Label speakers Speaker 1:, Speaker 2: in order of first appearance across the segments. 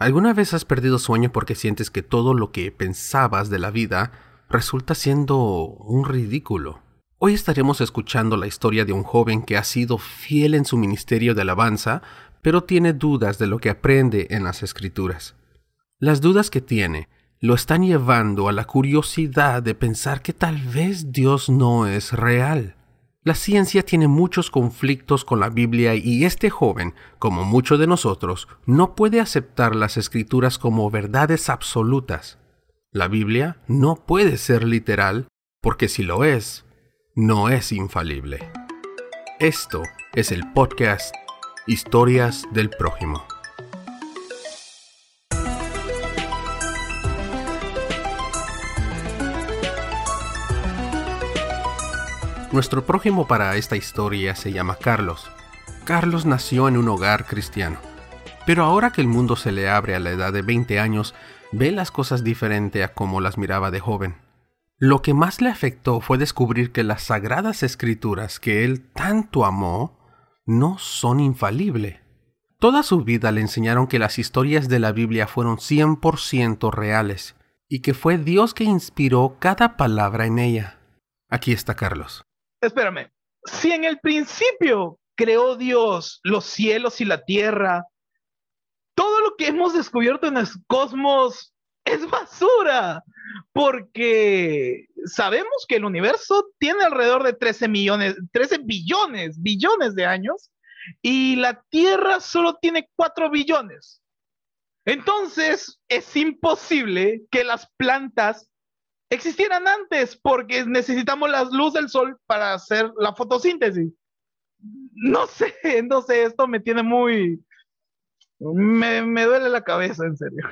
Speaker 1: ¿Alguna vez has perdido sueño porque sientes que todo lo que pensabas de la vida resulta siendo un ridículo? Hoy estaremos escuchando la historia de un joven que ha sido fiel en su ministerio de alabanza, pero tiene dudas de lo que aprende en las escrituras. Las dudas que tiene lo están llevando a la curiosidad de pensar que tal vez Dios no es real. La ciencia tiene muchos conflictos con la Biblia y este joven, como muchos de nosotros, no puede aceptar las escrituras como verdades absolutas. La Biblia no puede ser literal porque si lo es, no es infalible. Esto es el podcast Historias del Prójimo. Nuestro prójimo para esta historia se llama Carlos. Carlos nació en un hogar cristiano. Pero ahora que el mundo se le abre a la edad de 20 años, ve las cosas diferente a como las miraba de joven. Lo que más le afectó fue descubrir que las sagradas escrituras que él tanto amó no son infalibles. Toda su vida le enseñaron que las historias de la Biblia fueron 100% reales y que fue Dios que inspiró cada palabra en ella. Aquí está Carlos
Speaker 2: espérame, si en el principio creó Dios los cielos y la tierra, todo lo que hemos descubierto en el cosmos es basura, porque sabemos que el universo tiene alrededor de 13 millones, 13 billones, billones de años, y la Tierra solo tiene 4 billones. Entonces, es imposible que las plantas existieran antes porque necesitamos la luz del sol para hacer la fotosíntesis. No sé, no sé, esto me tiene muy... Me, me duele la cabeza, en serio.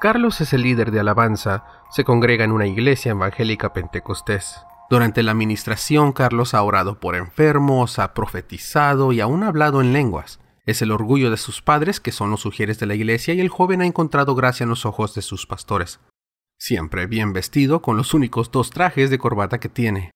Speaker 1: Carlos es el líder de alabanza, se congrega en una iglesia evangélica pentecostés. Durante la administración, Carlos ha orado por enfermos, ha profetizado y aún ha hablado en lenguas. Es el orgullo de sus padres, que son los sugieres de la iglesia, y el joven ha encontrado gracia en los ojos de sus pastores. Siempre bien vestido, con los únicos dos trajes de corbata que tiene.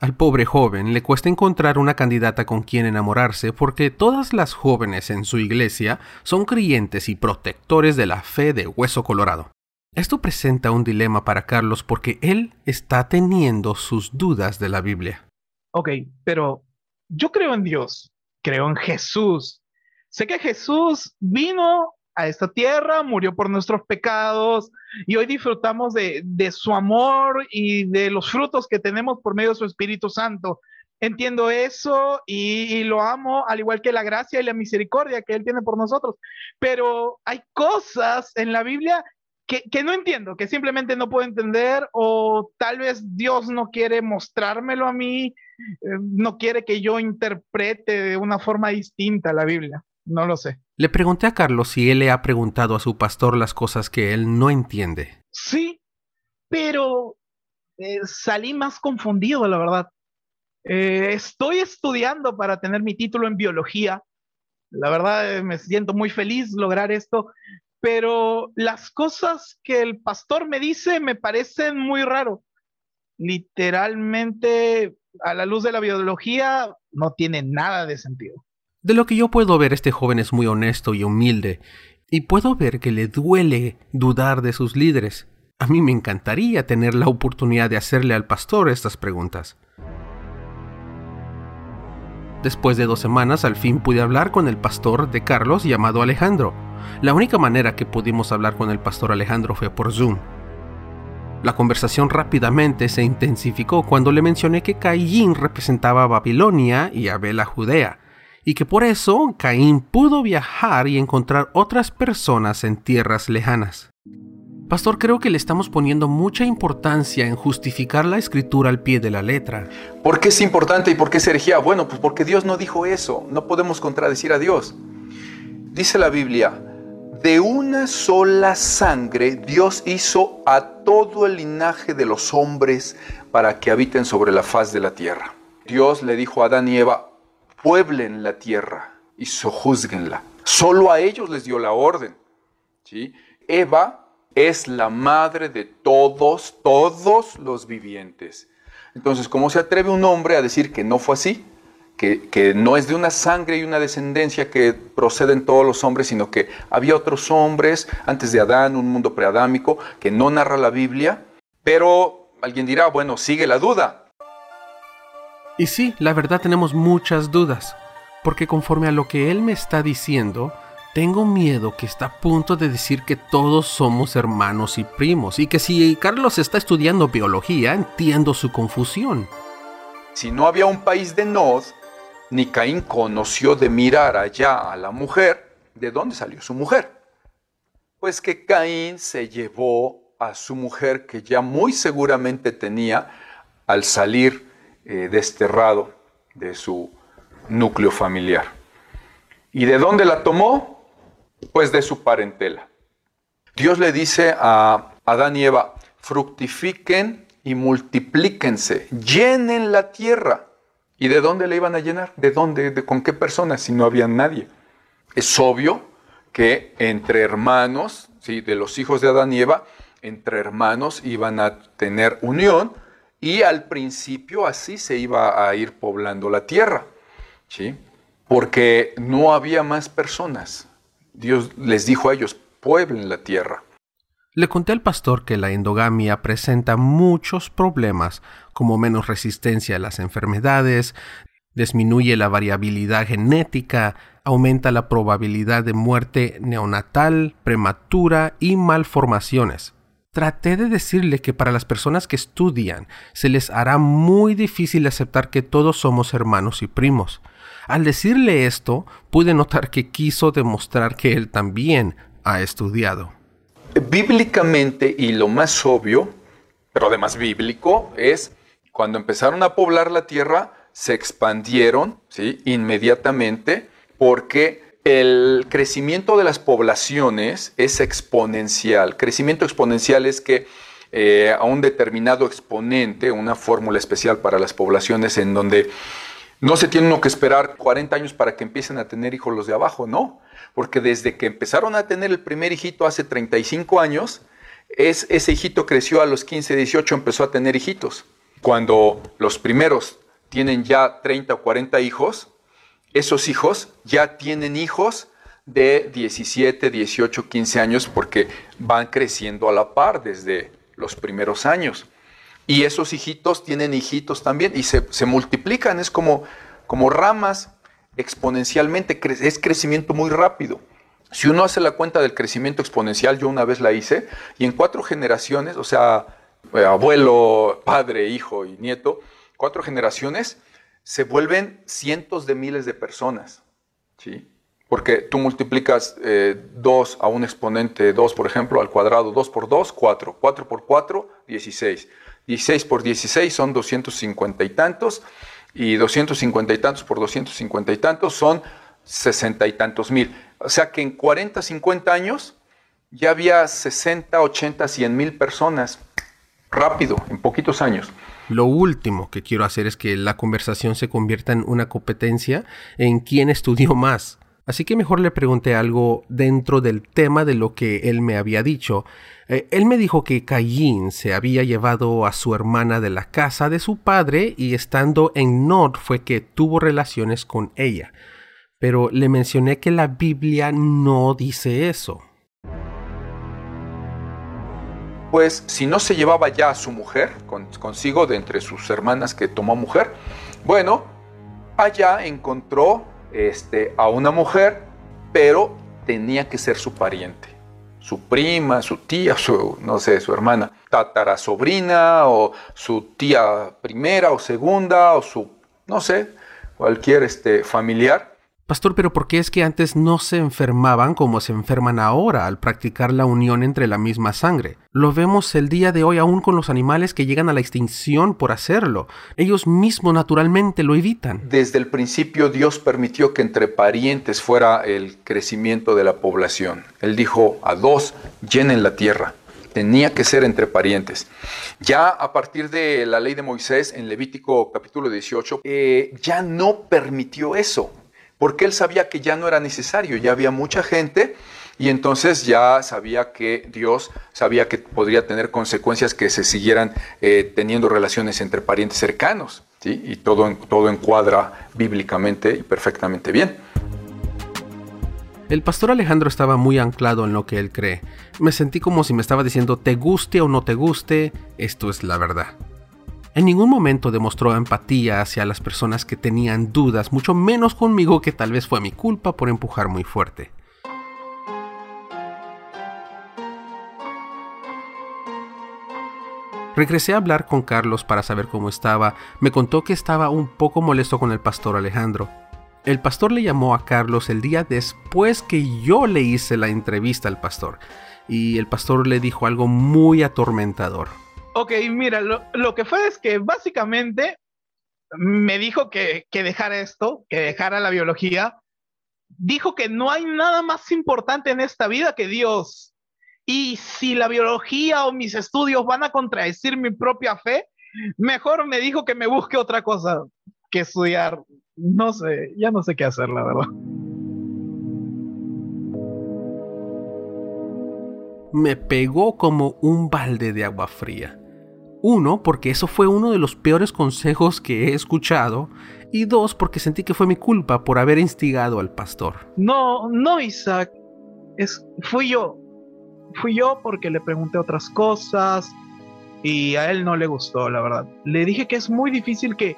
Speaker 1: Al pobre joven le cuesta encontrar una candidata con quien enamorarse porque todas las jóvenes en su iglesia son creyentes y protectores de la fe de hueso colorado. Esto presenta un dilema para Carlos porque él está teniendo sus dudas de la Biblia.
Speaker 2: Ok, pero yo creo en Dios, creo en Jesús, Sé que Jesús vino a esta tierra, murió por nuestros pecados y hoy disfrutamos de, su amor y de los frutos que tenemos por medio de su Espíritu Santo. Entiendo eso y, lo amo, al igual que la gracia y la misericordia que Él tiene por nosotros. Pero hay cosas en la Biblia que, no entiendo, que simplemente no puedo entender o tal vez Dios no quiere mostrármelo a mí, eh, no quiere que yo interprete de una forma distinta la Biblia. No lo sé.
Speaker 1: Le pregunté a Carlos si él le ha preguntado a su pastor las cosas que él no entiende.
Speaker 2: Sí, pero eh, salí más confundido, la verdad. Eh, estoy estudiando para tener mi título en biología. La verdad, eh, me siento muy feliz lograr esto, pero las cosas que el pastor me dice me parecen muy raro. Literalmente, a la luz de la biología, no tiene nada de sentido.
Speaker 1: De lo que yo puedo ver, este joven es muy honesto y humilde, y puedo ver que le duele dudar de sus líderes. A mí me encantaría tener la oportunidad de hacerle al pastor estas preguntas. Después de dos semanas al fin pude hablar con el pastor de Carlos llamado Alejandro. La única manera que pudimos hablar con el pastor Alejandro fue por Zoom. La conversación rápidamente se intensificó cuando le mencioné que Caín representaba a Babilonia y Abel a Judea, y que por eso Caín pudo viajar y encontrar otras personas en tierras lejanas. Pastor, creo que le estamos poniendo mucha importancia en justificar la escritura al pie de la letra.
Speaker 3: ¿Por qué es importante y por qué es herejía? Bueno, pues porque Dios no dijo eso. No podemos contradecir a Dios. Dice la Biblia, de una sola sangre Dios hizo a todo el linaje de los hombres para que habiten sobre la faz de la tierra. Dios le dijo a Adán y Eva, pueblen la tierra y sojuzguenla. Solo a ellos les dio la orden. ¿sí? Eva es la madre de todos, todos los vivientes. Entonces, ¿cómo se atreve un hombre a decir que no fue así? que, no es de una sangre y una descendencia que proceden todos los hombres, sino que había otros hombres antes de Adán, un mundo preadámico, que no narra la Biblia, pero alguien dirá, bueno, sigue la duda.
Speaker 1: Y sí, la verdad tenemos muchas dudas, porque conforme a lo que él me está diciendo, tengo miedo que está a punto de decir que todos somos hermanos y primos, y que si Carlos está estudiando biología, entiendo su confusión.
Speaker 3: Si no había un país de Nod, ni Caín conoció de mirar allá a la mujer, ¿de dónde salió su mujer? Pues que Caín se llevó a su mujer que ya muy seguramente tenía al salir eh, desterrado de su núcleo familiar. ¿Y de dónde la tomó? Pues de su parentela. Dios le dice a Adán y Eva, fructifiquen y multiplíquense, llenen la tierra. ¿Y de dónde le iban a llenar? ¿De dónde? ¿De con qué personas? Si no había nadie. Es obvio que entre hermanos, ¿sí? de los hijos de Adán y Eva, entre hermanos iban a tener unión y al principio así se iba a ir poblando la tierra, ¿sí? porque no había más personas. Dios les dijo a ellos, pueblen la tierra.
Speaker 1: Le conté al pastor que la endogamia presenta muchos problemas, como menos resistencia a las enfermedades, disminuye la variabilidad genética, aumenta la probabilidad de muerte neonatal, prematura y malformaciones. Traté de decirle que para las personas que estudian se les hará muy difícil aceptar que todos somos hermanos y primos. Al decirle esto, pude notar que quiso demostrar que él también ha estudiado
Speaker 3: bíblicamente y lo más obvio, pero además bíblico, es cuando empezaron a poblar la tierra, se expandieron ¿sí? inmediatamente porque el crecimiento de las poblaciones es exponencial. Crecimiento exponencial es que eh, a un determinado exponente, una fórmula especial para las poblaciones en donde no se tiene que esperar 40 años para que empiecen a tener hijos los de abajo, no porque desde que empezaron a tener el primer hijito hace 35 años, es, ese hijito creció a los 15, 18, empezó a tener hijitos. Cuando los primeros tienen ya 30 o 40 hijos, esos hijos ya tienen hijos de 17, 18, 15 años porque van creciendo a la par desde los primeros años. Y esos hijitos tienen hijitos también y se, multiplican, es como, como ramas exponencialmente, es crecimiento muy rápido. Si uno hace la cuenta del crecimiento exponencial, yo una vez la hice, y en cuatro generaciones, o sea, eh, abuelo, padre, hijo y nieto, cuatro generaciones, se vuelven cientos de miles de personas. ¿sí? Porque tú multiplicas 2 eh, a un exponente 2, por ejemplo, al cuadrado, 2 por 2, 4, 4 por 4, 16. 16 por 16 son 250 y tantos y 250 y tantos por 250 y tantos son 60 y tantos mil. O sea que en 40, 50 años ya había 60, 80, 100 mil personas. Rápido, en poquitos años.
Speaker 1: Lo último que quiero hacer es que la conversación se convierta en una competencia en quién estudió más. Así que mejor le pregunté algo dentro del tema de lo que él me había dicho. Eh, él me dijo que Caín se había llevado a su hermana de la casa de su padre y estando en Nod fue que tuvo relaciones con ella. Pero le mencioné que la Biblia no dice eso.
Speaker 3: Pues si no se llevaba ya a su mujer consigo de entre sus hermanas que tomó mujer, bueno, allá encontró este, a una mujer, pero tenía que ser su pariente, su prima, su tía, su, no sé, su hermana, tatara sobrina o su tía primera o segunda o su, no sé, cualquier este, familiar.
Speaker 1: Pastor, pero ¿por qué es que antes no se enfermaban como se enferman ahora al practicar la unión entre la misma sangre? Lo vemos el día de hoy aún con los animales que llegan a la extinción por hacerlo. Ellos mismos naturalmente lo evitan.
Speaker 3: Desde el principio Dios permitió que entre parientes fuera el crecimiento de la población. Él dijo a dos, llenen la tierra. Tenía que ser entre parientes. Ya a partir de la ley de Moisés en Levítico capítulo 18, eh, ya no permitió eso porque él sabía que ya no era necesario, ya había mucha gente y entonces ya sabía que Dios sabía que podría tener consecuencias que se siguieran eh, teniendo relaciones entre parientes cercanos. Y todo, todo encuadra bíblicamente y perfectamente bien.
Speaker 1: El pastor Alejandro estaba muy anclado en lo que él cree. Me sentí como si me estaba diciendo te guste o no te guste, esto es la verdad. En ningún momento demostró empatía hacia las personas que tenían dudas, mucho menos conmigo que tal vez fue mi culpa por empujar muy fuerte. Regresé a hablar con Carlos para saber cómo estaba. Me contó que estaba un poco molesto con el pastor Alejandro. El pastor le llamó a Carlos el día después que yo le hice la entrevista al pastor. Y el pastor le dijo algo muy atormentador.
Speaker 2: Ok, mira, lo, que fue es que básicamente me dijo que, que dejara esto, que dejara la biología. Dijo que no hay nada más importante en esta vida que Dios y si la biología o mis estudios van a contradecir mi propia fe, mejor me dijo que me busque otra cosa que estudiar. No sé, ya no sé qué hacer, la verdad.
Speaker 1: Me pegó como un balde de agua fría. Uno, porque eso fue uno de los peores consejos que he escuchado. Y dos, porque sentí que fue mi culpa por haber instigado al pastor.
Speaker 2: No, no, Isaac. Es, fui yo fui yo porque le pregunté otras cosas y a él no le gustó, la verdad. Le dije que es muy difícil que,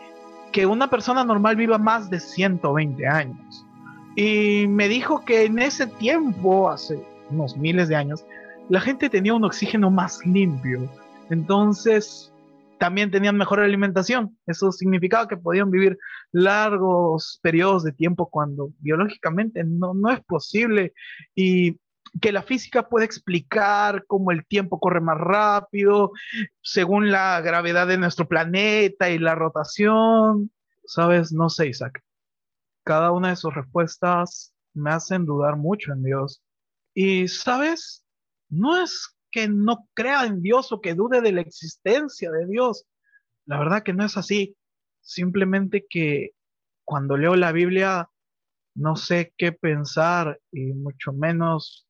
Speaker 2: que una persona normal viva más de 120 años. Y me dijo que en ese tiempo, hace unos miles de años, la gente tenía un oxígeno más limpio. Entonces, también tenían mejor alimentación. Eso significaba que podían vivir largos periodos de tiempo cuando biológicamente no, no es posible. Y que la física puede explicar cómo el tiempo corre más rápido según la gravedad de nuestro planeta y la rotación. Sabes, no sé, Isaac. Cada una de sus respuestas me hacen dudar mucho en Dios. Y, ¿sabes? No es que no crea en Dios o que dude de la existencia de Dios. La verdad que no es así. Simplemente que cuando leo la Biblia no sé qué pensar y mucho menos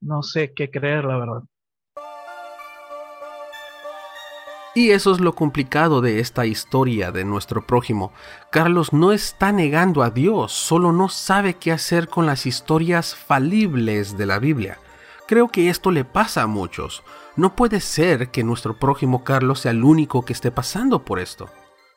Speaker 2: no sé qué creer, la verdad.
Speaker 1: Y eso es lo complicado de esta historia de nuestro prójimo. Carlos no está negando a Dios, solo no sabe qué hacer con las historias falibles de la Biblia. Creo que esto le pasa a muchos. No puede ser que nuestro prójimo Carlos sea el único que esté pasando por esto.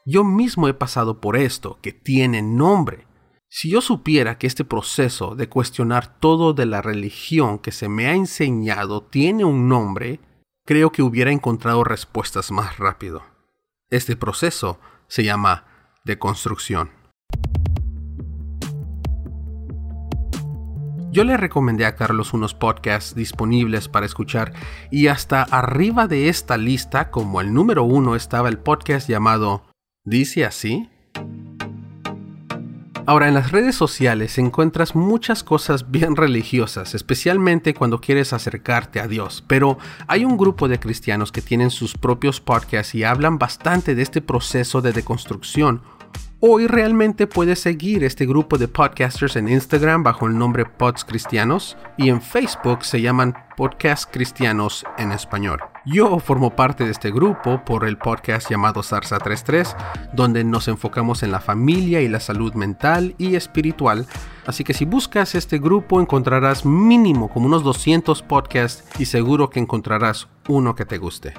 Speaker 1: Yo mismo he pasado por esto, que tiene nombre. Si yo supiera que este proceso de cuestionar todo de la religión que se me ha enseñado tiene un nombre, creo que hubiera encontrado respuestas más rápido. Este proceso se llama deconstrucción. Yo le recomendé a Carlos unos podcasts disponibles para escuchar y hasta arriba de esta lista, como el número uno, estaba el podcast llamado ¿Dice así? Ahora, en las redes sociales encuentras muchas cosas bien religiosas, especialmente cuando quieres acercarte a Dios, pero hay un grupo de cristianos que tienen sus propios podcasts y hablan bastante de este proceso de deconstrucción Hoy realmente puedes seguir este grupo de podcasters en Instagram bajo el nombre Pods Cristianos y en Facebook se llaman Podcast Cristianos en español. Yo formo parte de este grupo por el podcast llamado Sarsa 33, donde nos enfocamos en la familia y la salud mental y espiritual. Así que si buscas este grupo encontrarás mínimo como unos 200 podcasts y seguro que encontrarás uno que te guste.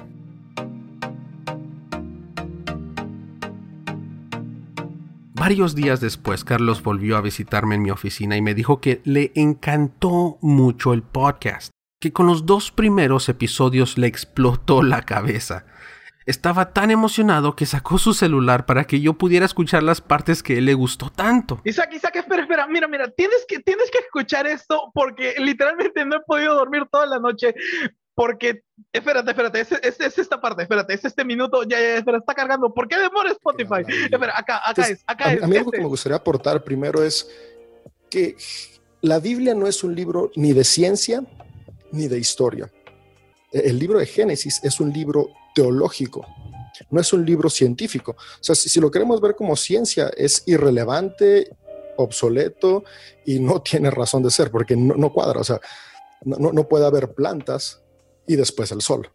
Speaker 1: Varios días después, Carlos volvió a visitarme en mi oficina y me dijo que le encantó mucho el podcast, que con los dos primeros episodios le explotó la cabeza. Estaba tan emocionado que sacó su celular para que yo pudiera escuchar las partes que él le gustó tanto.
Speaker 2: Isaac, Isaac, espera, espera, mira, mira, tienes que, tienes que escuchar esto porque literalmente no he podido dormir toda la noche porque, espérate, espérate, es, es, esta parte, espérate, es este minuto, ya, ya, espera, está cargando. ¿Por qué demora Spotify? espera, acá, acá es, acá
Speaker 4: a,
Speaker 2: es.
Speaker 4: A mí algo que este. me gustaría aportar primero es que la Biblia no es un libro ni de ciencia ni de historia. E, el libro de Génesis es un libro teológico, no es un libro científico. O sea, si, lo queremos ver como ciencia, es irrelevante, obsoleto y no tiene razón de ser, porque no, no cuadra. O sea, no, no puede haber plantas y después el sol.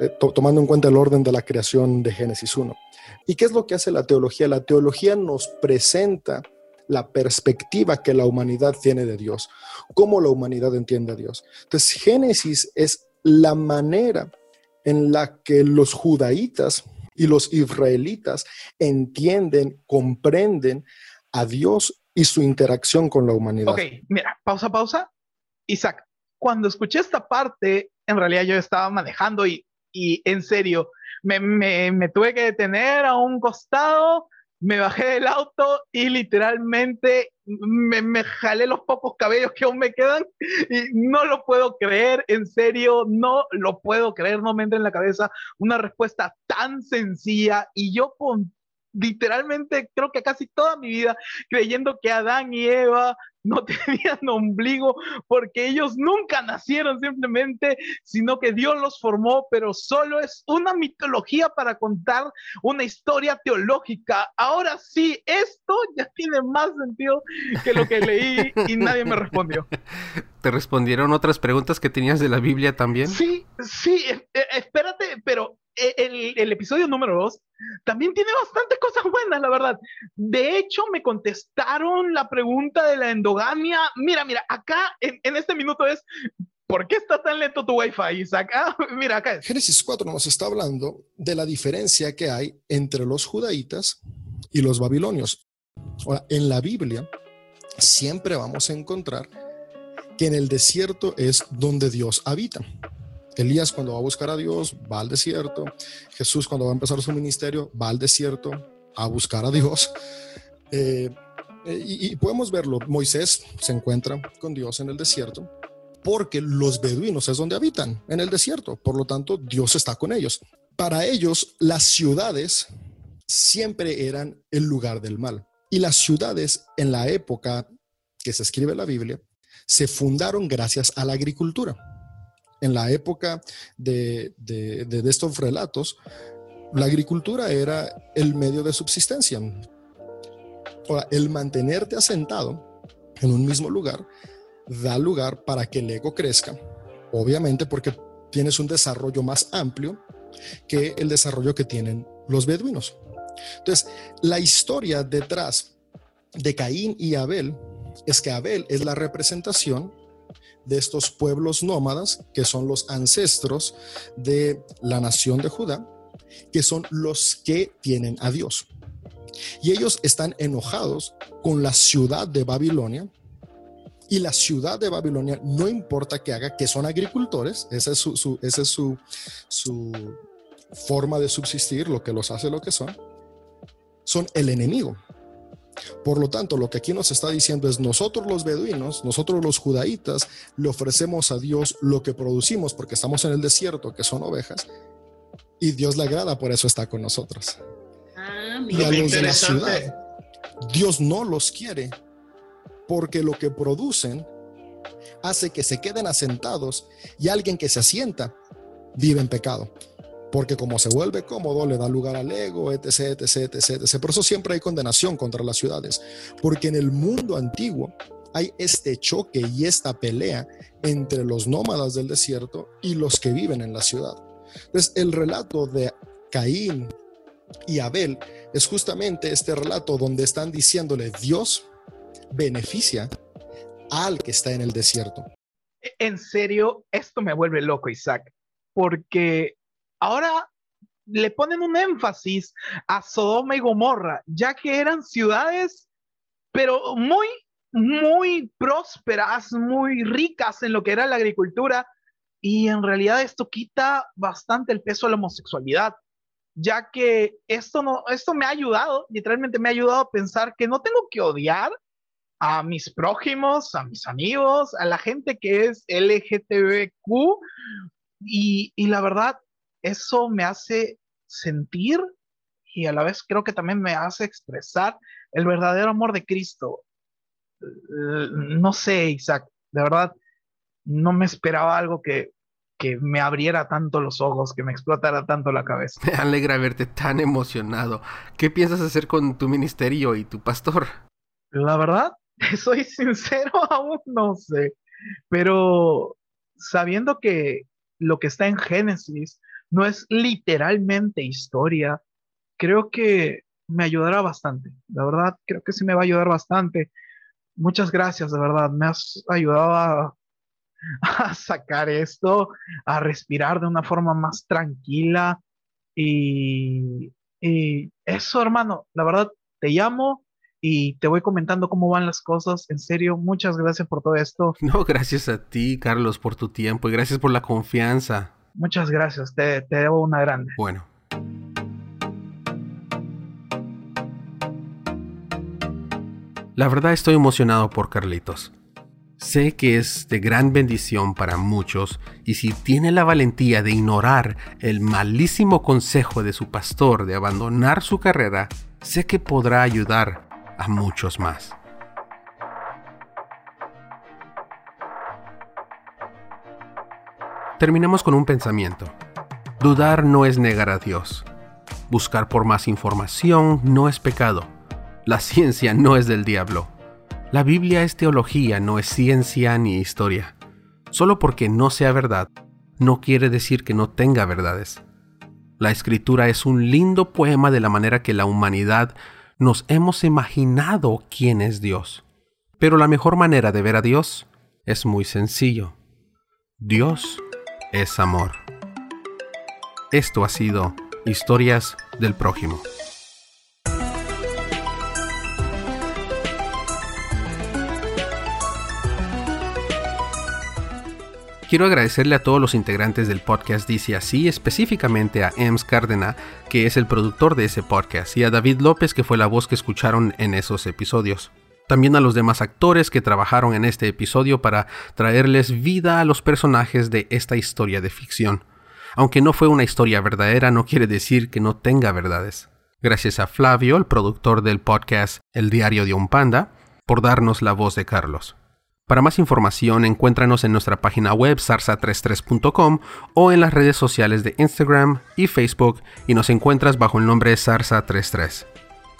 Speaker 4: eh, tomando en cuenta el orden de la creación de Génesis 1. ¿Y qué es lo que hace la teología? La teología nos presenta la perspectiva que la humanidad tiene de Dios, cómo la humanidad entiende a Dios. Entonces, Génesis es la manera en la que los judaítas y los israelitas entienden, comprenden a Dios y su interacción con la humanidad.
Speaker 2: Ok, mira, pausa, pausa. Isaac, cuando escuché esta parte, en realidad yo estaba manejando y, y en serio, me, me, me tuve que detener a un costado me bajé del auto y literalmente me, me, jalé los pocos cabellos que aún me quedan y no lo puedo creer, en serio, no lo puedo creer, no me entra en la cabeza una respuesta tan sencilla y yo con literalmente creo que casi toda mi vida creyendo que Adán y Eva no tenían ombligo porque ellos nunca nacieron simplemente, sino que Dios los formó, pero solo es una mitología para contar una historia teológica. Ahora sí, esto ya tiene más sentido que lo que leí y nadie me respondió.
Speaker 1: ¿Te respondieron otras preguntas que tenías de la Biblia también?
Speaker 2: Sí, sí, eh, eh, espérate, pero el, el, episodio número dos también tiene bastantes cosas buenas, la verdad. De hecho, me contestaron la pregunta de la endogamia. Mira, mira, acá en, en este minuto es, ¿por qué está tan lento tu wifi, Isaac? Ah, mira, acá es.
Speaker 4: Génesis 4 nos está hablando de la diferencia que hay entre los judaítas y los babilonios. Ahora, en la Biblia siempre vamos a encontrar que en el desierto es donde Dios habita. Elías cuando va a buscar a Dios va al desierto. Jesús cuando va a empezar su ministerio va al desierto a buscar a Dios. Eh, y, y, podemos verlo. Moisés se encuentra con Dios en el desierto porque los beduinos es donde habitan, en el desierto. Por lo tanto, Dios está con ellos. Para ellos, las ciudades siempre eran el lugar del mal. Y las ciudades en la época que se escribe la Biblia se fundaron gracias a la agricultura. En la época de, estos relatos, la agricultura era el medio de subsistencia. Ahora, el mantenerte asentado en un mismo lugar da lugar para que el ego crezca, obviamente porque tienes un desarrollo más amplio que el desarrollo que tienen los beduinos. Entonces, la historia detrás de Caín y Abel es que Abel es la representación de estos pueblos nómadas, que son los ancestros de la nación de Judá, que son los que tienen a Dios. Y ellos están enojados con la ciudad de Babilonia. Y la ciudad de Babilonia, no importa que haga, que son agricultores, esa es su, su esa es su, su forma de subsistir, lo que los hace lo que son, son el enemigo. Por lo tanto, lo que aquí nos está diciendo es nosotros los beduinos, nosotros los judaítas, le ofrecemos a Dios lo que producimos porque estamos en el desierto, que son ovejas, y Dios le agrada, por eso está con nosotros.
Speaker 5: Ah,
Speaker 4: y a los de la ciudad, Dios no los quiere porque lo que producen hace que se queden asentados y alguien que se asienta vive en pecado porque como se vuelve cómodo, le da lugar al ego, etc, etc, etc, etc. Por eso siempre hay condenación contra las ciudades, porque en el mundo antiguo hay este choque y esta pelea entre los nómadas del desierto y los que viven en la ciudad. Entonces, el relato de Caín y Abel es justamente este relato donde están diciéndole Dios beneficia al que está en el desierto.
Speaker 2: En serio, esto me vuelve loco, Isaac, porque ahora le ponen un énfasis a Sodoma y Gomorra, ya que eran ciudades, pero muy, muy prósperas, muy ricas en lo que era la agricultura, y en realidad esto quita bastante el peso a la homosexualidad, ya que esto, no, esto me ha ayudado, literalmente me ha ayudado a pensar que no tengo que odiar a mis prójimos, a mis amigos, a la gente que es LGTBQ, y, y la verdad, eso me hace sentir y a la vez creo que también me hace expresar el verdadero amor de Cristo. No sé, Isaac, de verdad, no me esperaba algo que, que me abriera tanto los ojos, que me explotara tanto la cabeza.
Speaker 1: Me alegra verte tan emocionado. ¿Qué piensas hacer con tu ministerio y tu pastor?
Speaker 2: La verdad, soy sincero, aún no sé, pero sabiendo que lo que está en Génesis no es literalmente historia, creo que me ayudará bastante. La verdad, creo que sí me va a ayudar bastante. Muchas gracias, de verdad. Me has ayudado a, a sacar esto, a respirar de una forma más tranquila. Y, y eso, hermano, la verdad, te llamo y te voy comentando cómo van las cosas. En serio, muchas gracias por todo esto.
Speaker 1: No, gracias a ti, Carlos, por tu tiempo y gracias por la confianza.
Speaker 2: Muchas gracias, te, te debo una grande.
Speaker 1: Bueno. La verdad estoy emocionado por Carlitos. Sé que es de gran bendición para muchos y si tiene la valentía de ignorar el malísimo consejo de su pastor de abandonar su carrera, sé que podrá ayudar a muchos más. Terminamos con un pensamiento. Dudar no es negar a Dios. Buscar por más información no es pecado. La ciencia no es del diablo. La Biblia es teología, no es ciencia ni historia. Solo porque no sea verdad, no quiere decir que no tenga verdades. La escritura es un lindo poema de la manera que la humanidad nos hemos imaginado quién es Dios. Pero la mejor manera de ver a Dios es muy sencillo. Dios es amor. Esto ha sido Historias del Prójimo. Quiero agradecerle a todos los integrantes del podcast Dice Así, específicamente a Ems Cárdenas, que es el productor de ese podcast, y a David López, que fue la voz que escucharon en esos episodios. También a los demás actores que trabajaron en este episodio para traerles vida a los personajes de esta historia de ficción. Aunque no fue una historia verdadera, no quiere decir que no tenga verdades. Gracias a Flavio, el productor del podcast El Diario de un Panda, por darnos la voz de Carlos. Para más información, encuéntranos en nuestra página web sarsa33.com o en las redes sociales de Instagram y Facebook y nos encuentras bajo el nombre Sarsa33.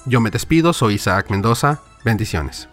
Speaker 1: Yo me despido, soy Isaac Mendoza. Bendiciones.